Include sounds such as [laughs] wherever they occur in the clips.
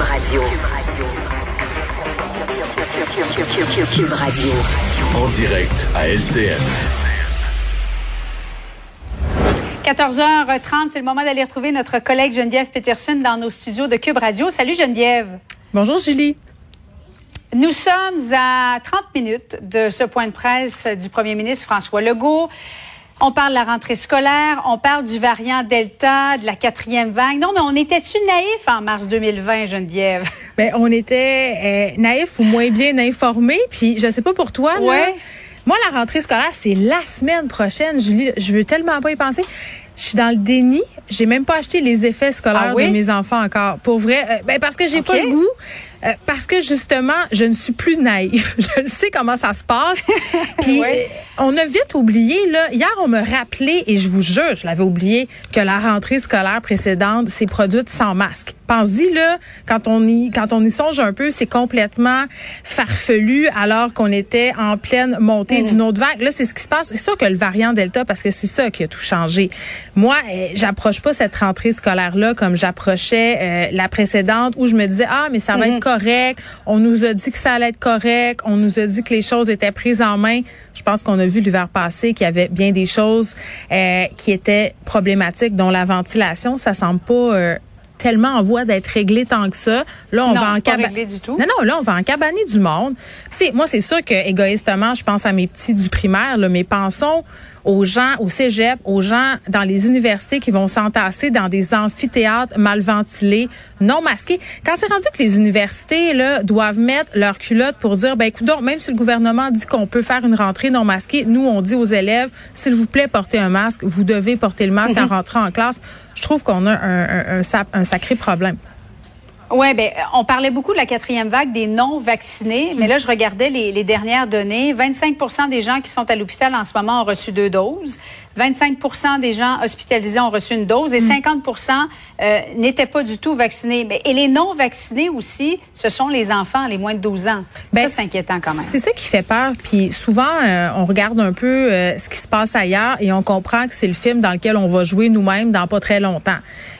Radio. Cube Radio. En direct à LCN. 14h30, c'est le moment d'aller retrouver notre collègue Geneviève Peterson dans nos studios de Cube Radio. Salut Geneviève. Bonjour Julie. Nous sommes à 30 minutes de ce point de presse du premier ministre François Legault. On parle de la rentrée scolaire, on parle du variant Delta, de la quatrième vague. Non, mais on était-tu naïf en mars 2020, Geneviève? [laughs] Ben, on était euh, naïf ou moins bien informé. Puis, je sais pas pour toi, ouais. moi, la rentrée scolaire, c'est la semaine prochaine. Julie, je veux tellement pas y penser. Je suis dans le déni. J'ai même pas acheté les effets scolaires ah de mes enfants encore. Pour vrai, euh, ben parce que j'ai pas le goût. Euh, parce que justement, je ne suis plus naïve. [laughs] je sais comment ça se passe. [laughs] Puis Ouais. euh, on a vite oublié là. Hier, on me rappelait et je vous jure, je l'avais oublié que la rentrée scolaire précédente s'est produite sans masque. Pense-y là, quand on y quand on y songe un peu, c'est complètement farfelu alors qu'on était en pleine montée d'une autre vague. Là, c'est ce qui se passe. C'est sûr que le variant Delta parce que c'est ça qui a tout changé. Moi, euh, j'approche pas cette rentrée scolaire là comme j'approchais euh, la précédente où je me disais ah mais ça va être correct. On nous a dit que ça allait être correct. On nous a dit que les choses étaient prises en main. Je pense qu'on a vu l'hiver passé qu'il y avait bien des choses euh, qui étaient problématiques, dont la ventilation. Ça semble pas euh, tellement en voie d'être réglé tant que ça. Là, on Non, va en pas caba- réglé du tout. Non, non, là, on va en cabaner du monde. Tu sais, moi, c'est sûr que égoïstement, je pense à mes petits du primaire, là, mais pensons aux gens au cégep, aux gens dans les universités qui vont s'entasser dans des amphithéâtres mal ventilés, non masqués. Quand c'est rendu que les universités là doivent mettre leur culotte pour dire ben écoute donc, même si le gouvernement dit qu'on peut faire une rentrée non masquée, nous on dit aux élèves s'il vous plaît portez un masque, vous devez porter le masque en rentrant en classe. Je trouve qu'on a un, un, un, sap- un sacré problème. Oui, ben, on parlait beaucoup de la quatrième vague des non-vaccinés, mais là, je regardais les, les dernières données. 25 des gens qui sont à l'hôpital en ce moment ont reçu deux doses. 25 des gens hospitalisés ont reçu une dose et 50% euh, n'étaient pas du tout vaccinés. Mais, et les non-vaccinés aussi, ce sont les enfants, les moins de 12 ans. Ben, ça, c'est inquiétant quand même. C'est ça qui fait peur. Puis souvent, euh, on regarde un peu euh, ce qui se passe ailleurs et on comprend que c'est le film dans lequel on va jouer nous-mêmes dans pas très longtemps.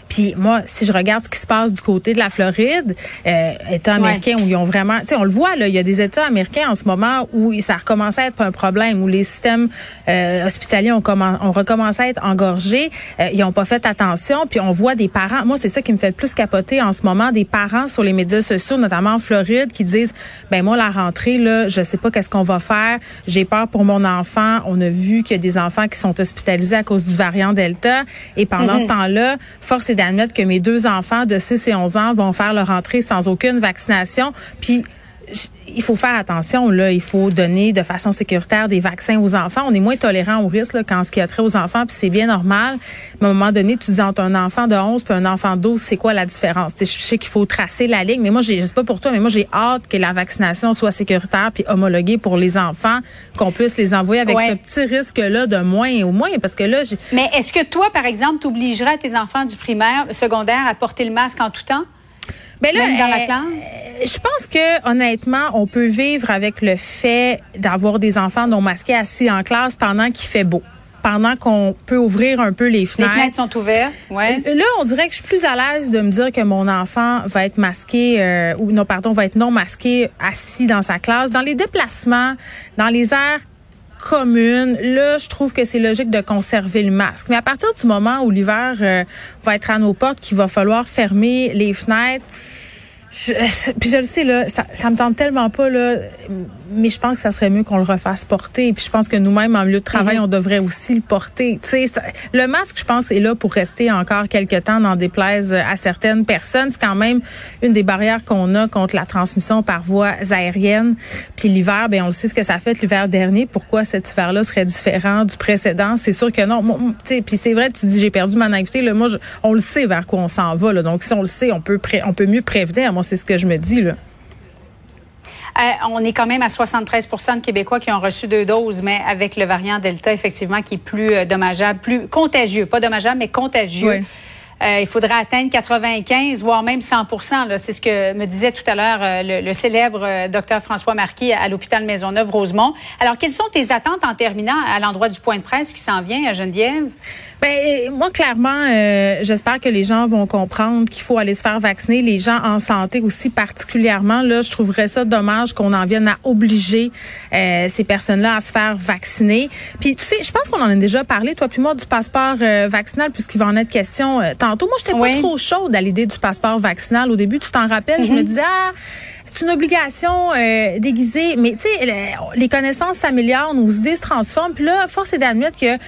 Puis moi, si je regarde ce qui se passe du côté de la Floride, euh, État Ouais. américain où ils ont vraiment, tu sais, on le voit là, il y a des États américains en ce moment où ça recommence à être un problème, où les systèmes euh, hospitaliers ont, commen- ont recommencé à être engorgés, euh, ils ont pas fait attention, puis on voit des parents. Moi, c'est ça qui me fait le plus capoter en ce moment, des parents sur les médias sociaux, notamment en Floride, qui disent, ben moi la rentrée là, je sais pas qu'est-ce qu'on va faire, j'ai peur pour mon enfant. On a vu qu'il y a des enfants qui sont hospitalisés à cause du variant Delta, et pendant ce temps-là, force est d'admettre que mes deux enfants de 6 et 11 ans vont faire leur rentrée sans aucune vaccination. Puis il faut faire attention là, il faut donner de façon sécuritaire des vaccins aux enfants. On est moins tolérant au risque là, quand ce qui a trait aux enfants, puis c'est bien normal. Mais à un moment donné, tu dis entre un enfant de 11 puis un enfant de 12, c'est quoi la différence? Je sais qu'il faut tracer la ligne, mais moi j'ai je sais pas pour toi, mais moi j'ai hâte que la vaccination soit sécuritaire puis homologuée pour les enfants, qu'on puisse les envoyer avec Ouais. ce petit risque là de moins au moins parce que là j'ai Mais est-ce que toi, par exemple, t'obligerais tes enfants du primaire, secondaire à porter le masque en tout temps? Ben là, Même dans la euh, classe? euh, Je pense que honnêtement, on peut vivre avec le fait d'avoir des enfants non masqués assis en classe pendant qu'il fait beau, pendant qu'on peut ouvrir un peu les Les fenêtres. fenêtres sont ouvertes, ouais. Là, on dirait que je suis plus à l'aise de me dire que mon enfant va être masqué euh, ou non pardon, va être non masqué assis dans sa classe dans les déplacements, dans les aires communes. Là, je trouve que c'est logique de conserver le masque. Mais à partir du moment où l'hiver euh, va être à nos portes, qu'il va falloir fermer les fenêtres, je, puis je le sais là, ça, ça me tente tellement pas là, mais je pense que ça serait mieux qu'on le refasse porter. Puis je pense que nous-mêmes en milieu de travail, on devrait aussi le porter. Tu sais, le masque, je pense, est là pour rester encore quelques temps, n'en déplaise à certaines personnes. C'est quand même une des barrières qu'on a contre la transmission par voie aérienne. Puis l'hiver, ben on le sait ce que ça fait l'hiver dernier. Pourquoi cet hiver-là serait différent du précédent? C'est sûr que non. Tu sais, puis c'est vrai, tu dis j'ai perdu ma naïveté. Là, moi, je- on le sait vers quoi on s'en va. Là. Donc si on le sait, on peut pré- on peut mieux prévenir. Moi, c'est ce que je me dis là. Euh, on est quand même à 73% de Québécois qui ont reçu deux doses, mais avec le variant Delta, effectivement, qui est plus euh, dommageable, plus contagieux, pas dommageable, mais contagieux. Oui. Il faudrait atteindre 95, voire même 100% C'est ce que me disait tout à l'heure le, célèbre docteur François Marquis à l'hôpital Maisonneuve-Rosemont. Alors, quelles sont tes attentes en terminant à l'endroit du point de presse qui s'en vient à Geneviève? Ben moi clairement, j'espère que les gens vont comprendre qu'il faut aller se faire vacciner. Les gens en santé aussi particulièrement là, je trouverais ça dommage qu'on en vienne à obliger ces personnes-là à se faire vacciner. Puis tu sais, je pense qu'on en a déjà parlé toi puis moi du passeport vaccinal puisqu'il va en être question tantôt. Moi, j'étais pas trop chaude à l'idée du passeport vaccinal au début. Tu t'en rappelles Je me mm-hmm. disais ah une obligation euh, déguisée, mais tu sais, les connaissances s'améliorent, nos idées se transforment. Puis là, force est d'admettre que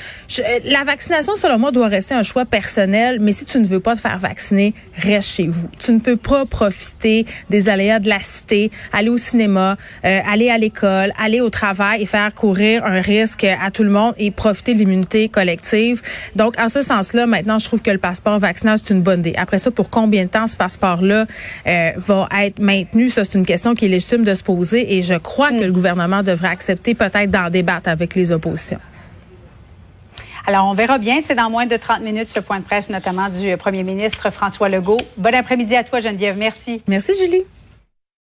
la vaccination, selon moi, doit rester un choix personnel. Mais si tu ne veux pas te faire vacciner, reste chez vous. Tu ne peux pas profiter des aléas de la cité, aller au cinéma, euh, aller à l'école, aller au travail et faire courir un risque à tout le monde et profiter de l'immunité collective. Donc, en ce sens-là, maintenant, je trouve que le passeport vaccinal, c'est une bonne idée. Après ça, pour combien de temps ce passeport-là euh, va être maintenu, ça, c'est question qui est légitime de se poser et je crois que le gouvernement devrait accepter peut-être d'en débattre avec les oppositions. Alors, on verra bien. C'est dans moins de 30 minutes ce point de presse, notamment du premier ministre François Legault. Bon après-midi à toi, Geneviève. Merci. Merci, Julie.